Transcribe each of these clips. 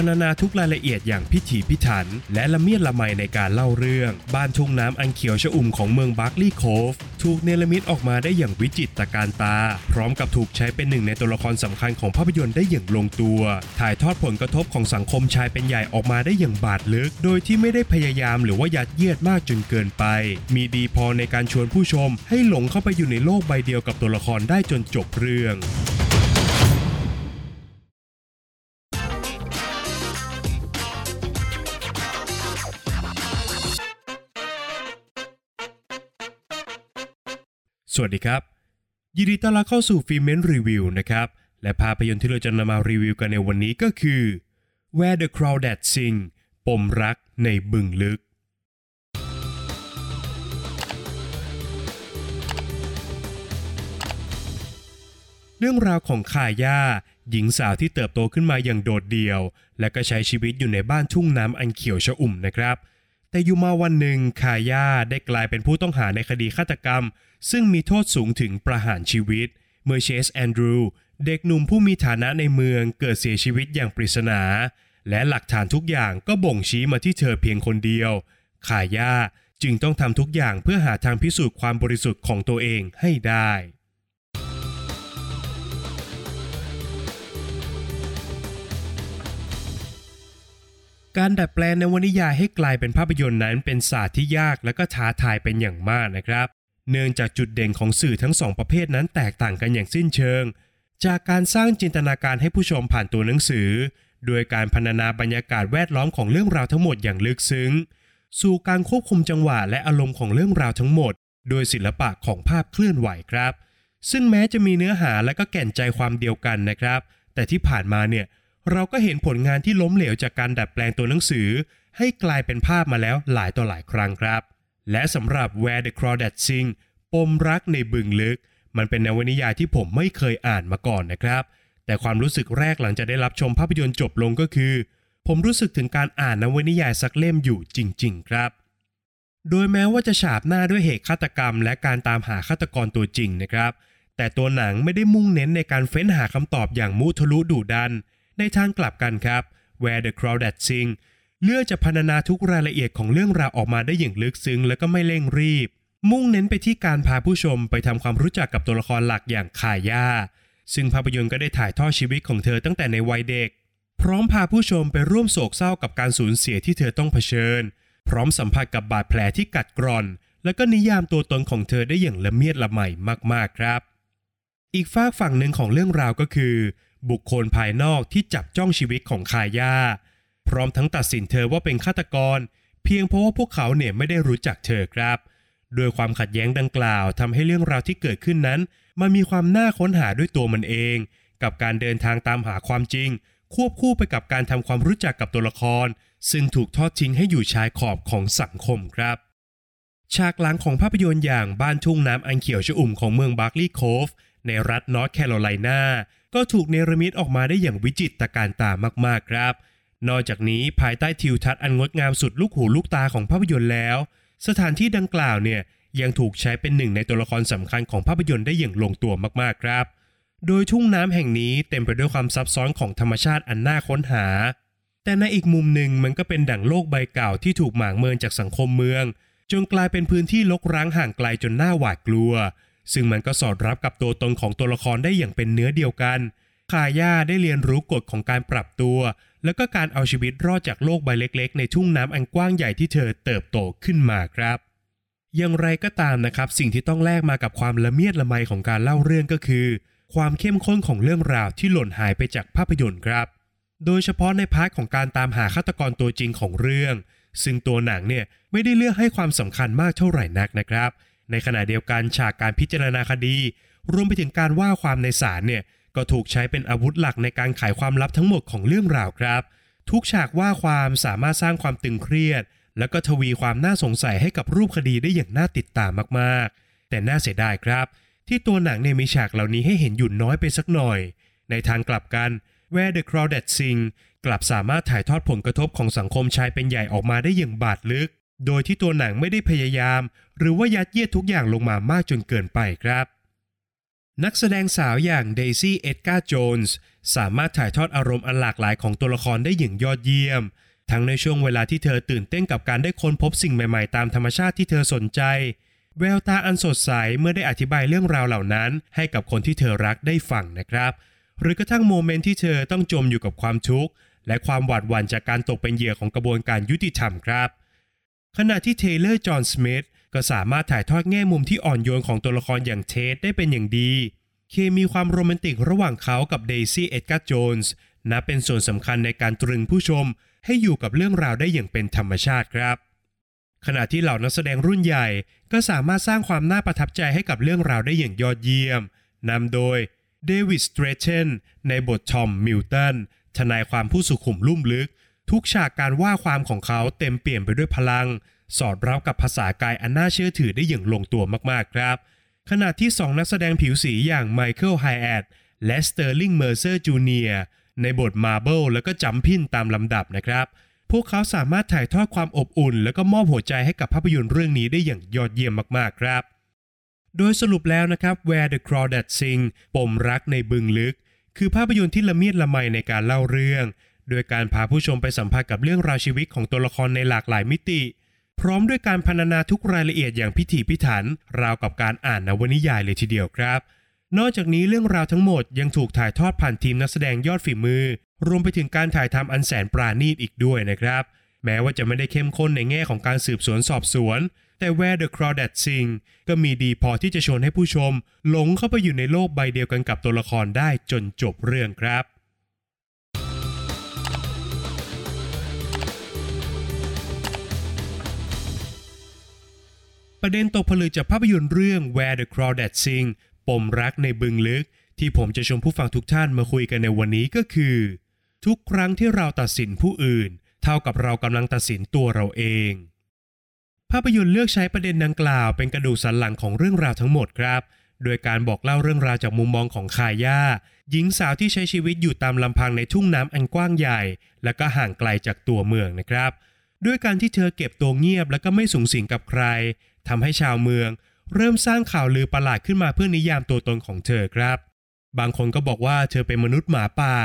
รรณนาทุกรายละเอียดอย่างพิถีพิถัน และละเมียดละไมในการเล่าเรื่อง บ้านทุ่งน้ำอันเขียวชอุ่มของเมืองบาร์กลีย์โคฟถูกเนรมิตออกมาได้อย่างวิจิตรการตา พร้อมกับถูกใช้เป็นหนึ่งในตัวละครสำคัญของภาพยนตร์ได้อย่างลงตัว ถ่ายทอดผลกระทบของสังคมชายเป็นใหญ่ออกมาได้อย่างบาดลึก โดยที่ไม่ได้พยายามหรือว่ายัดเยียดมากจนเกินไป มีดีพอในการชวนผู้ชม ให้หลงเข้าไปอยู่ในโลกใบเดียวกับตัวละครได้จนจบเรื่อง สวัสดีครับ ยินดีต้อนรับเข้าสู่ฟิเมนรีวิวนะครับ และภาพยนตร์ที่เราจะนำมารีวิวกันในวันนี้ก็คือ Where the Crawdad Sing ปมรักในบึงลึก เรื่องราวของคาย่า หญิงสาวที่เติบโตขึ้นมาอย่างโดดเดี่ยว และก็ใช้ชีวิตอยู่ในบ้านทุ่งน้ำอันเขียวชอุ่มนะครับ แต่อยู่มาวันหนึ่งคาย่าได้กลายเป็นผู้ต้องหาในคดีฆาตกรรม ซึ่งมีโทษสูงถึงประหารชีวิต เมื่อเชสแอนดรูว์เด็กหนุ่มผู้มีฐานะในเมืองเกิดเสียชีวิตอย่างปริศนา และหลักฐานทุกอย่างก็บ่งชี้มาที่เธอเพียงคนเดียวคาย่าจึงต้องทำทุกอย่างเพื่อหาทางพิสูจน์ความบริสุทธิ์ของตัวเองให้ได้ การดัดแปลงนวนิยายให้กลายเป็นภาพยนตร์นั้นเป็นศาสตร์ที่ยากและก็ท้าทายเป็นอย่างมากนะครับ เนื่องจากจุดเด่นของสื่อทั้งสองประเภทนั้นแตกต่างกันอย่างสิ้นเชิง จากการสร้างจินตนาการให้ผู้ชมผ่านตัวหนังสือ โดยการพรรณนาบรรยากาศแวดล้อมของเรื่องราวทั้งหมดอย่างลึกซึ้ง สู่การควบคุมจังหวะและอารมณ์ของเรื่องราวทั้งหมด โดยศิลปะของภาพเคลื่อนไหวครับ ซึ่งแม้จะมีเนื้อหาและก็แก่นใจความเดียวกันนะครับ แต่ที่ผ่านมาเนี่ย เราก็เห็นผลงานที่ล้มเหลวจากการดัดแปลงตัวหนังสือ ให้กลายเป็นภาพมาแล้วหลายต่อหลายครั้งครับ และสำหรับ Where the Crawdad Sing ปมรักในบึงลึก มันเป็นนวนิยายที่ผมไม่เคยอ่านมาก่อนนะครับ แต่ความรู้สึกแรกหลังจากได้รับชมภาพยนตร์จบลงก็คือ ผมรู้สึกถึงการอ่านนวนิยายสักเล่มอยู่จริง ๆ ครับ โดยแม้ว่าจะฉาบหน้าด้วยเหตุฆาตกรรม และการตามหาฆาตกรตัวจริงนะครับ แต่ตัวหนังไม่ได้มุ่งเน้นในการเฟ้นหาคำตอบอย่างมุทะลุดุดัน ในทางกลับกันครับ Where the Crawdad Sing เลือกจะพรรณนาทุกรายละเอียดของเรื่องราวออกมาได้อย่างลึกซึ้งและก็ไม่เร่งรีบ มุ่งเน้นไปที่การพาผู้ชมไปทำความรู้จักกับตัวละครหลักอย่างคาย่า ซึ่งภาพยนตร์ก็ได้ถ่ายทอดชีวิตของเธอตั้งแต่ในวัยเด็ก พร้อมพาผู้ชมไปร่วมโศกเศร้ากับการสูญเสียที่เธอต้องเผชิญ พร้อมสัมผัสกับบาดแผลที่กัดกร่อน และก็นิยามตัวตนของเธอได้อย่างละเมียดละไมมากๆครับ อีกฝากฝั่งหนึ่งของเรื่องราวก็คือ บุคคลภายนอกที่จับจ้องชีวิตของคาย่าพร้อมทั้งตัดสินเธอว่าเป็นฆาตกร เพียงเพราะว่าพวกเขาเนี่ยไม่ได้รู้จักเธอครับ โดยความขัดแย้งดังกล่าวทำให้เรื่องราวที่เกิดขึ้นนั้น มันมีความน่าค้นหาด้วยตัวมันเอง กับการเดินทางตามหาความจริง ควบคู่ไปกับการทำความรู้จักกับตัวละคร ซึ่งถูกทอดทิ้งให้อยู่ชายขอบของสังคมครับฉากหลังของภาพยนตร์อย่างบ้านทุ่งน้ำอันเขียวชอุ่มของเมืองบาร์กลีย์โคฟในรัฐนอร์ทแคโรไลนา ก็ถูกเนรมิตออกมาได้อย่างวิจิตรตระการตามากๆครับ นอกจากนี้ภายใต้ทิวทัศน์อันงดงามสุดลูกหูลูกตาของภาพยนตร์แล้ว สถานที่ดังกล่าวเนี่ยยังถูกใช้เป็นหนึ่งในตัวละครสำคัญของภาพยนตร์ได้อย่างลงตัวมากๆครับ โดยทุ่งน้ำแห่งนี้เต็มไปด้วยความซับซ้อนของธรรมชาติอันน่าค้นหา แต่ในอีกมุมหนึ่งมันก็เป็นดั่งโลกใบเก่าที่ถูกหมางเมินจากสังคมเมือง จนกลายเป็นพื้นที่ลกร้างห่างไกลจนน่าหวาดกลัว ซึ่งมันก็สอดรับกับตัวตนของตัวละครได้อย่างเป็นเนื้อเดียวกัน คาย่าได้เรียนรู้กฎของการปรับตัว แล้วก็การเอาชีวิตรอดจากโลกใบเล็กๆ ในทุ่งน้ำอันกว้างใหญ่ที่เธอเติบโตขึ้นมาครับ อย่างไรก็ตามนะครับ สิ่งที่ต้องแลกมากับความละเมียดละไมของการเล่าเรื่องก็คือ ความเข้มข้นของเรื่องราวที่หล่นหายไปจากภาพยนตร์ครับ โดยเฉพาะใน part ของการตามหาฆาตกรตัวจริงของเรื่อง ซึ่งตัวหนังเนี่ยไม่ได้เลือกให้ความสำคัญมากเท่าไหร่นักนะครับ ในขณะเดียวกันฉากการพิจารณาคดี รวมไปถึงการว่าความในศาลเนี่ยก็ถูกใช้เป็นอาวุธหลักในการไขความลับทั้งหมดของเรื่องราวครับ ทุกฉากว่าความสามารถสร้างความตึงเครียด แล้วก็ทวีความน่าสงสัยให้กับรูปคดีได้อย่างน่าติดตามมากๆ แต่น่าเสียดายครับ ที่ตัวหนังเนี่ยมีฉากเหล่านี้ให้เห็นอยู่น้อยไปสักหน่อย ในทางกลับกัน Where the Crawdad Sing กลับสามารถถ่ายทอดผลกระทบของสังคมชายเป็นใหญ่ออกมาได้อย่างบาดลึก โดยที่ตัวหนังไม่ได้พยายาม หรือว่ายัดเยียดทุกอย่างลงมามากจนเกินไปครับ นักแสดงสาวอย่างเดซี่เอ็ดการ์โจนส์สามารถถ่ายทอดอารมณ์อันหลากหลายของตัวละครได้อย่างยอดเยี่ยม ทั้งในช่วงเวลาที่เธอตื่นเต้นกับการได้ค้นพบสิ่งใหม่ๆ ตามธรรมชาติที่เธอสนใจ แววตาอันสดใสเมื่อได้อธิบายเรื่องราวเหล่านั้น ให้กับคนที่เธอรักได้ฟังนะครับ หรือกระทั่ง moment ที่เธอต้องจมอยู่กับความทุกข์และความหวาดหวั่นจากการตกเป็นเหยื่อของกระบวนการยุติธรรมครับ ขณะที่เทเลอร์จอห์นสมิธก็สามารถถ่ายทอดแง่มุมที่อ่อนโยนของตัวละครอย่างเทตได้เป็นอย่างดี เคมีความโรแมนติกระหว่างเขากับเดซี่เอ็ดการ์โจนส์นับเป็นส่วนสำคัญในการตรึงผู้ชมให้อยู่กับเรื่องราวได้อย่างเป็นธรรมชาติครับ ขณะที่เหล่านักแสดงรุ่นใหญ่ก็สามารถสร้างความน่าประทับใจให้กับเรื่องราวได้อย่างยอดเยี่ยมนำโดยเดวิดสเตรเชนในบททอมมิลตันทนายความผู้สุขุมลุ่มลึก ทุกฉากการว่าความของเขาเต็มเปี่ยมไปด้วยพลัง สอดรับกับภาษากายอันน่าเชื่อถือได้อย่างลงตัวมากๆครับ ขณะที่สองนักแสดงผิวสีอย่างไมเคิลไฮแอตต์และสเตอร์ลิงเมเซอร์จูเนียร์ในบทมาร์เบิลแล้วก็จัมพินตามลำดับนะครับ พวกเขาสามารถถ่ายทอดความอบอุ่น แล้วก็มอบหัวใจให้กับภาพยนตร์เรื่องนี้ได้อย่างยอดเยี่ยมมากๆครับ โดยสรุปแล้วนะครับ Where the Crawdad Sing ปมรักในบึงลึก คือภาพยนตร์ที่ละเมียดละไมในการเล่าเรื่อง โดยการพาผู้ชมไปสัมผัสกับเรื่องราวชีวิตของตัวละครในหลากหลายมิติ พร้อมด้วยการพรรณนาทุกรายละเอียดอย่างพิถีพิถัน ราวกับการอ่านนวนิยายเลยทีเดียวครับ นอกจากนี้เรื่องราวทั้งหมดยังถูกถ่ายทอดผ่านทีมนักแสดงยอดฝีมือ รวมไปถึงการถ่ายทำอันแสนปราณีตอีกด้วยนะครับ แม้ว่าจะไม่ได้เข้มข้นในแง่ของการสืบสวนสอบสวน แต่ Where the Crawdad Sing ก็มีดีพอที่จะชวนให้ผู้ชม หลงเข้าไปอยู่ในโลกใบเดียวกันกับตัวละครได้จนจบเรื่องครับ ประเด็นตกผลึกจากภาพยนตร์เรื่อง Where the Crawdads Sing ปมรักในบึงลึก ที่ผมจะชวนผู้ฟังทุกท่านมาคุยกันในวันนี้ก็คือ ทุกครั้งที่เราตัดสินผู้อื่น เท่ากับเรากำลังตัดสินตัวเราเอง ภาพยนตร์เลือกใช้ประเด็นดังกล่าวเป็นกระดูกสันหลังของเรื่องราวทั้งหมดครับ โดยการบอกเล่าเรื่องราวจากมุมมองของคาย่าหญิงสาวที่ใช้ชีวิตอยู่ตามลำพังในทุ่งน้ำอันกว้างใหญ่ และก็ห่างไกลจากตัวเมืองนะครับ ด้วยการที่เธอเก็บตัวเงียบและก็ไม่สูงสิงกับใคร ทำให้ชาวเมือง เริ่มสร้างข่าวลือประหลาดขึ้นมาเพื่อนิยามตัวตนของเธอครับ บางคนก็บอกว่าเธอเป็นมนุษย์หมาป่า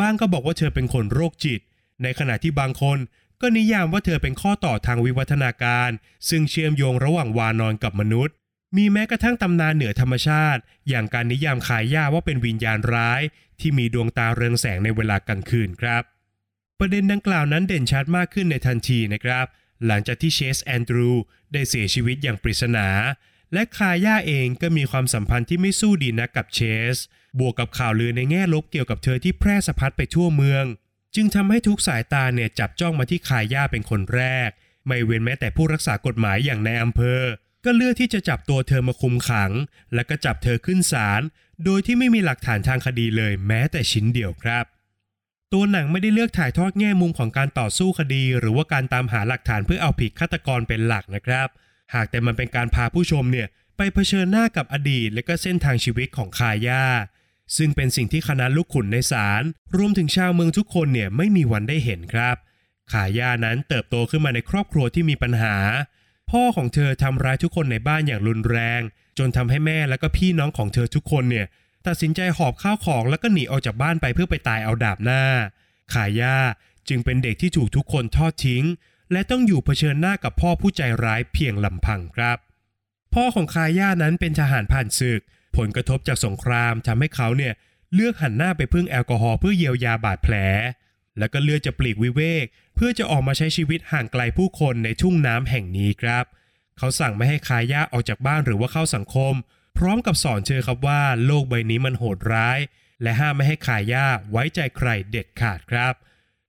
บ้างก็บอกว่าเธอเป็นคนโรคจิต ในขณะที่บางคนก็นิยามว่าเธอเป็นข้อต่อทางวิวัฒนาการ ซึ่งเชื่อมโยงระหว่างวานอนกับมนุษย์ มีแม้กระทั่งตำนานเหนือธรรมชาติ อย่างการนิยามขายยาว่าเป็นวิญญาณร้าย ที่มีดวงตาเรืองแสงในเวลากลางคืนครับ ประเด็นดังกล่าวนั้นเด่นชัดมากขึ้นในทันทีนะครับ หลังจากที่เชสแอนดรูได้เสียชีวิตอย่างปริศนา และคาย่าเองก็มีความสัมพันธ์ที่ไม่สู้ดีนักกับเชส บวกกับข่าวลือในแง่ลบเกี่ยวกับเธอที่แพร่สะพัดไปทั่วเมือง จึงทำให้ทุกสายตาเนี่ยจับจ้องมาที่คาย่าเป็นคนแรก ไม่เว้นแม้แต่ผู้รักษากฎหมายอย่างในอำเภอ ก็เลือกที่จะจับตัวเธอมาคุมขัง และก็จับเธอขึ้นศาลโดยที่ไม่มีหลักฐานทางคดีเลยแม้แต่ชิ้นเดียวครับ ตัวหนังไม่ได้เลือกถ่ายทอดแง่มุมของการต่อสู้คดี หรือว่าการตามหาหลักฐานเพื่อเอาผิดฆาตกรเป็นหลักนะครับ หากแต่มันเป็นการพาผู้ชมเนี่ยไปเผชิญหน้ากับอดีต และก็เส้นทางชีวิตของคาย่าซึ่งเป็นสิ่งที่คณะลูกขุนในศาลรวมถึงชาวเมืองทุกคนเนี่ยไม่มีวันได้เห็นครับคาย่านั้นเติบโตขึ้นมาในครอบครัวที่มีปัญหา พ่อของเธอทำร้ายทุกคนในบ้านอย่างรุนแรง จนทำให้แม่และก็พี่น้องของเธอทุกคนเนี่ย ตัดสินใจหอบข้าวของแล้วก็หนีออกจากบ้านไปเพื่อไปตายเอาดาบหน้าคาย่าจึงเป็นเด็กที่ถูกทุกคนทอดทิ้ง และต้องอยู่เผชิญหน้ากับพ่อผู้ใจร้ายเพียงลำพังครับ พ่อของคาย่านั้นเป็นทหารผ่านศึก ผลกระทบจากสงครามทำให้เขาเนี่ยเลือกหันหน้าไปพึ่งแอลกอฮอล์เพื่อเยียวยาบาดแผล แล้วก็เลือกจะปลีกวิเวก เพื่อจะออกมาใช้ชีวิตห่างไกลผู้คนในทุ่งน้ำแห่งนี้ครับ เขาสั่งไม่ให้คาย่าออกจากบ้านหรือว่าเข้าสังคม พร้อมกับสอนเธอครับว่าโลกใบนี้มันโหดร้าย และห้ามไม่ให้คาย่าไว้ใจใครเด็ดขาดครับ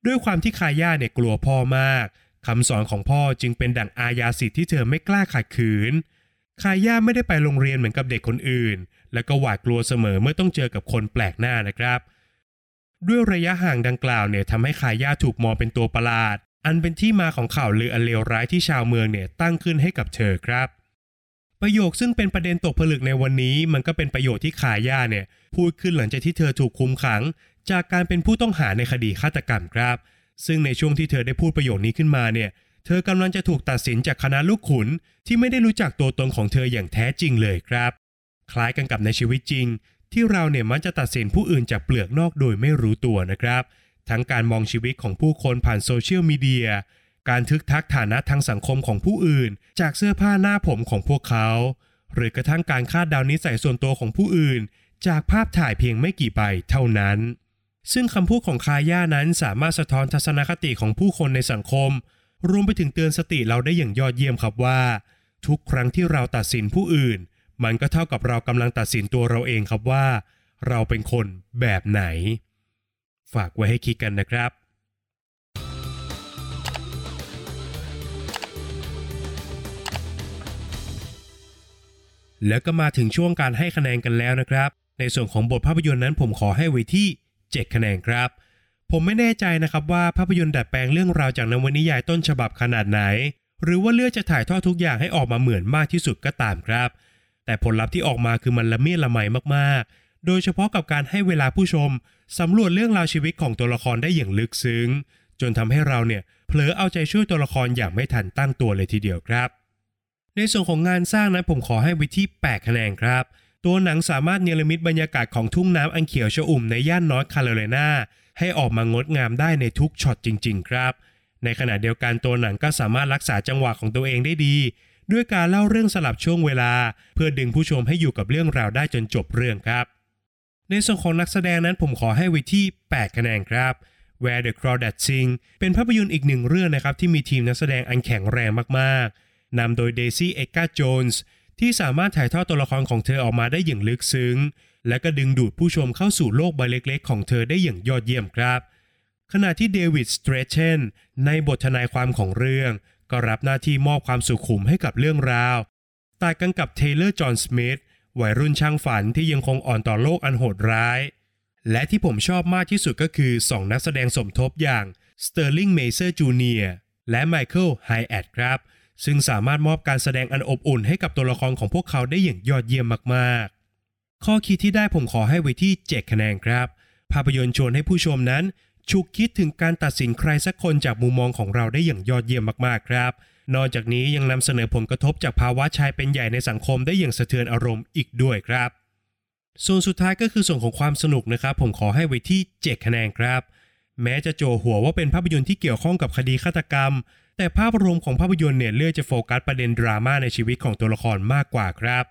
ด้วยความที่คาย่าเนี่ยกลัวพ่อมากคำสอนของพ่อจึงเป็นดั่งอาญาสิทธิ์ที่เธอไม่กล้าขัดขืนคาย่าไม่ได้ไปโรงเรียนเหมือนกับเด็กคนอื่น และก็หวาดกลัวเสมอเมื่อต้องเจอกับคนแปลกหน้านะครับ ด้วยระยะห่างดังกล่าวเนี่ยทำให้คาย่าถูกมองเป็นตัวประหลาด อันเป็นที่มาของข่าวลืออันเลวร้ายที่ชาวเมืองเนี่ยตั้งขึ้นให้กับเธอครับ ประโยคซึ่งเป็นประเด็นตกผลึกในวันนี้มันก็เป็นประโยคที่คาย่าเนี่ยพูดขึ้นหลังจากที่เธอถูกคุมขัง จากการเป็นผู้ต้องหาในคดีฆาตกรรมครับ ซึ่งในช่วงที่เธอได้พูดประโยคนี้ขึ้นมาเนี่ยเธอกำลังจะถูกตัดสินจากคณะลูกขุน ที่ไม่ได้รู้จักตัวตนของเธออย่างแท้จริงเลยครับ คล้ายกันกับในชีวิตจริง ที่เราเนี่ยมักจะตัดสินผู้อื่นจากเปลือกนอกโดยไม่รู้ตัวนะครับ ทั้งการมองชีวิตของผู้คนผ่านโซเชียลมีเดีย การทึกทักฐานะทางสังคมของผู้อื่น จากเสื้อผ้าหน้าผมของพวกเขา หรือกระทั่งการคาดเดานิสัยส่วนตัวของผู้อื่น จากภาพถ่ายเพียงไม่กี่ใบเท่านั้น ซึ่งคำพูดของคาย่านั้นสามารถสะท้อนทัศนคติของผู้คนในสังคม รวมไปถึงเตือนสติเราได้อย่างยอดเยี่ยมครับว่า ทุกครั้งที่เราตัดสินผู้อื่น มันก็เท่ากับเรากำลังตัดสินตัวเราเองครับว่า เราเป็นคนแบบไหน ฝากไว้ให้คิดกันนะครับ แล้วก็มาถึงช่วงการให้คะแนนกันแล้วนะครับ ในส่วนของบทภาพยนตร์นั้นผมขอให้ไว้ที่ 7 คะแนนครับ ผมไม่แน่ใจนะครับว่าภาพยนตร์ดัดแปลงเรื่องราวจากนวนิยายต้นฉบับขนาดไหน หรือว่าเลือกจะถ่ายทอดทุกอย่างให้ออกมาเหมือนมากที่สุดก็ตามครับ แต่ผลลัพธ์ที่ออกมาคือมันละเมียดละไมมากๆ โดยเฉพาะกับการให้เวลาผู้ชมสำรวจเรื่องราวชีวิตของตัวละครได้อย่างลึกซึ้ง จนทำให้เราเนี่ยเผลอเอาใจช่วยตัวละครอย่างไม่ทันตั้งตัวเลยทีเดียวครับ ในส่วนของงานสร้างนั้นผมขอให้ไว้ที่ 8 คะแนนครับ ตัวหนังสามารถเนรมิตบรรยากาศของทุ่งน้ำอันเขียวชอุ่มในย่านนอร์ทคาโรไลนาให้ออกมางดงามได้ในทุกช็อตจริง ๆ ครับ ในขณะเดียวกันตัวหนังก็สามารถรักษาจังหวะของตัวเองได้ดี ด้วยการเล่าเรื่องสลับช่วงเวลา เพื่อดึงผู้ชมให้อยู่กับเรื่องราวได้จนจบเรื่องครับ ในส่วนของนักแสดงนั้นผมขอให้ไว้ที่ 8 คะแนนครับ Where the Crawdad Sing เป็นภาพยนตร์อีกหนึ่งเรื่องนะครับที่มีทีมนักแสดงอันแข็งแรงมากๆ นำโดยเดซี่เอ็กกาโจนส์ที่สามารถถ่ายทอดตัวละครของเธอออกมาได้อย่างลึกซึ้ง และก็ดึงดูดผู้ชมเข้าสู่โลกใบเล็กๆ ของเธอได้อย่างยอดเยี่ยมครับ ขณะที่เดวิดสเตรเชนในบททนายความของเรื่อง ก็รับหน้าที่มอบความสุขุมให้กับเรื่องราวต่างกันกับเทเลอร์จอห์นสมิธวัยรุ่นช่างฝันที่ยังคงอ่อนต่อโลกอันโหดร้าย และที่ผมชอบมากที่สุดก็คือ 2 นักแสดงสมทบอย่างสเตอร์ลิงเมเซอร์จูเนียร์และไมเคิลไฮแอตต์ครับ ซึ่งสามารถมอบการแสดงอันอบอุ่นให้กับตัวละครของพวกเขาได้อย่างยอดเยี่ยมมากๆ ข้อคิดที่ได้ผมขอให้ไว้ที่ 7 คะแนนครับ ภาพยนตร์ชวนให้ผู้ชมนั้นฉุกคิดถึงการตัดสินใครสักคนจากมุมมองของเราได้อย่างยอดเยี่ยมมากๆครับ นอกจากนี้ยังนำเสนอผลกระทบจากภาวะชายเป็นใหญ่ในสังคมได้อย่างสะเทือนอารมณ์อีกด้วยครับ ส่วนสุดท้ายก็คือส่วนของความสนุกนะครับ ผมขอให้ไว้ที่ 7 คะแนนครับ แม้จะโจหัวว่าเป็นภาพยนตร์ที่เกี่ยวข้องกับคดีฆาตกรรม แต่ภาพรวมของภาพยนตร์เนี่ยเลือกจะโฟกัสประเด็นดราม่าในชีวิตของตัวละครมากกว่าครับ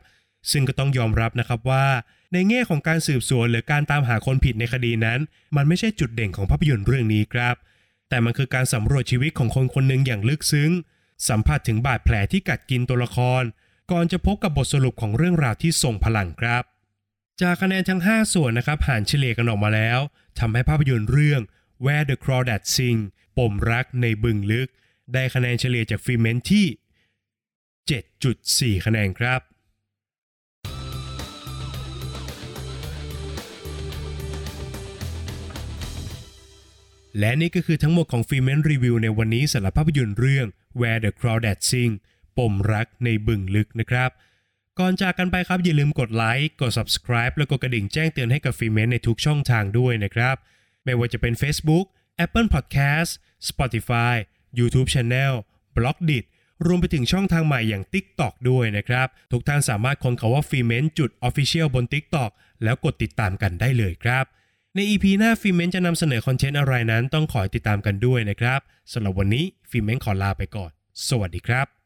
ซึ่งก็ต้องยอมรับนะครับว่า ในแง่ของการสืบสวนหรือการตามหาคนผิดในคดีนั้น มันไม่ใช่จุดเด่นของภาพยนตร์เรื่องนี้ครับ แต่มันคือการสำรวจชีวิตของคนคนหนึ่งอย่างลึกซึ้ง สัมผัสถึงบาดแผลที่กัดกินตัวละคร ก่อนจะพบกับบทสรุปของเรื่องราวที่ทรงพลังครับ จากคะแนนทั้ง 5 ส่วนนะครับหารเฉลี่ยกันออกมาแล้วทำให้ภาพยนตร์เรื่อง Where the Crawdads Sing ปมรักในบึงลึก ได้คะแนนเฉลี่ยจากฟิเมนที่ 7.4 คะแนนครับ และนี่ก็คือทั้งหมดของฟิเมนรีวิวในวันนี้สำหรับภาพยนตร์เรื่อง Where the Crawdad Sing ปมรักในบึงลึกนะครับ ก่อนจากกันไปครับอย่าลืมกดไลค์ กด subscribe แล้วก็กระดิ่งแจ้งเตือนให้กับฟิเมนในทุกช่องทางด้วยนะครับ ไม่ว่าจะเป็น Facebook Apple Podcast Spotify YouTube Channel b l o g d i t รวมไปถึงช่องทางใหม่อย่าง TikTok ด้วยนะครับ ทุกท่านสามารถค้นคำว่าฟิเมนจุด Official บน TikTok แล้วกดติดตามกันได้เลยครับ ใน EP หน้าฟิเมนจะนำเสนอคอนเทนต์อะไรนั้นต้องขอติดตามกันด้วยนะครับสำหรับวันนี้ฟิเมนขอลาไปก่อน สวัสดีครับ